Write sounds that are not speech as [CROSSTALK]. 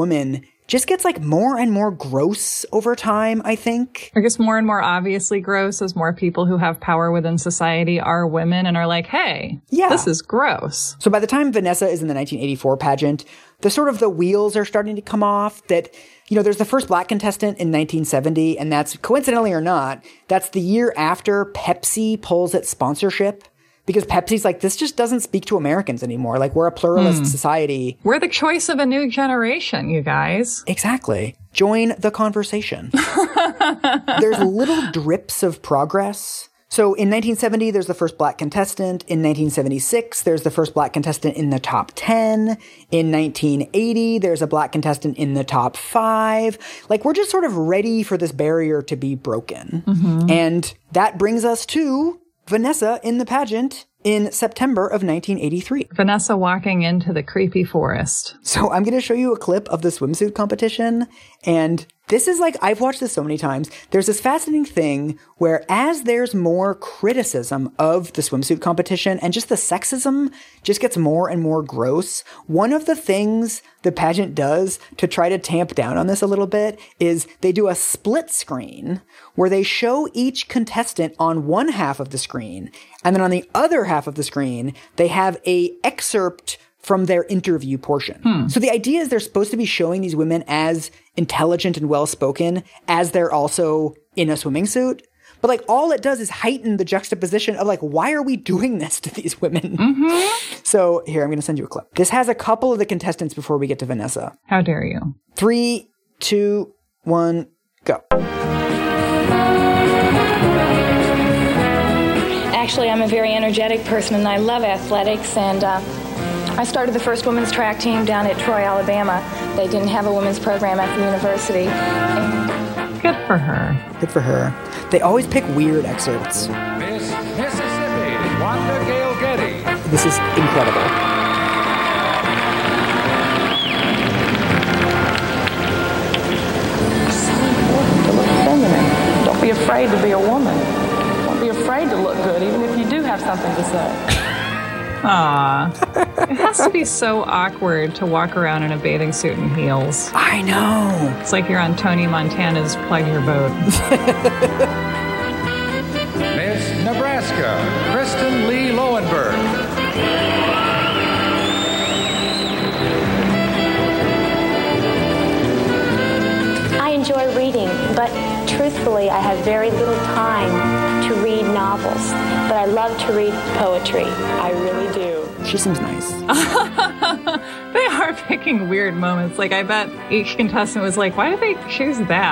woman just gets like more and more gross over time, I think. I guess more and more obviously gross as more people who have power within society are women and are like, hey, Yeah. this is gross. So by the time Vanessa is in the 1984 pageant, the sort of the wheels are starting to come off that, you know, there's the first black contestant in 1970, and that's coincidentally or not, that's the year after Pepsi pulls its sponsorship. Because Pepsi's like, this just doesn't speak to Americans anymore. Like, we're a pluralist hmm. society. We're the choice of a new generation, you guys. Exactly. Join the conversation. [LAUGHS] there's little drips of progress. So in 1970, there's the first black contestant. In 1976, there's the first black contestant in the top 10. In 1980, there's a black contestant in the top five. Like, we're just sort of ready for this barrier to be broken. Mm-hmm. And that brings us to Vanessa in the pageant in September of 1983. Vanessa walking into the creepy forest. So I'm going to show you a clip of the swimsuit competition. And this is like, I've watched this so many times. There's this fascinating thing where as there's more criticism of the swimsuit competition and just the sexism just gets more and more gross. One of the things the pageant does to try to tamp down on this a little bit is they do a split screen where they show each contestant on one half of the screen. And then on the other half of the screen, they have a excerpt from their interview portion. So the idea is they're supposed to be showing these women as intelligent and well spoken as they're also in a swimming suit. But like all it does is heighten the juxtaposition of like, why are we doing [LAUGHS] this to these women? [LAUGHS] So here, I'm going to send you a clip. This has a couple of the contestants before we get to Vanessa. How dare you? Three, two, one, go. Actually, I'm a very energetic person and I love athletics. And uh, I started the first women's track team down at Troy, Alabama. They didn't have a women's program at the university. Good for her. Good for her. They always pick weird excerpts. Miss Mississippi, Wanda Gale Geddie. This is incredible. so important to look feminine. Don't be afraid to be a woman. Don't be afraid to look good, even if you do have something to say. Aw. [LAUGHS] it has to be so awkward to walk around in a bathing suit and heels. I know. It's like you're on Tony Montana's Plug Your Boat. [LAUGHS] Miss Nebraska, Kristen Lee Lowenberg. I enjoy reading, but truthfully, I have very little time to read novels. But I love to read poetry. I really do. She seems nice. [LAUGHS] They are picking weird moments. Like, I bet each contestant was like, why did they choose that?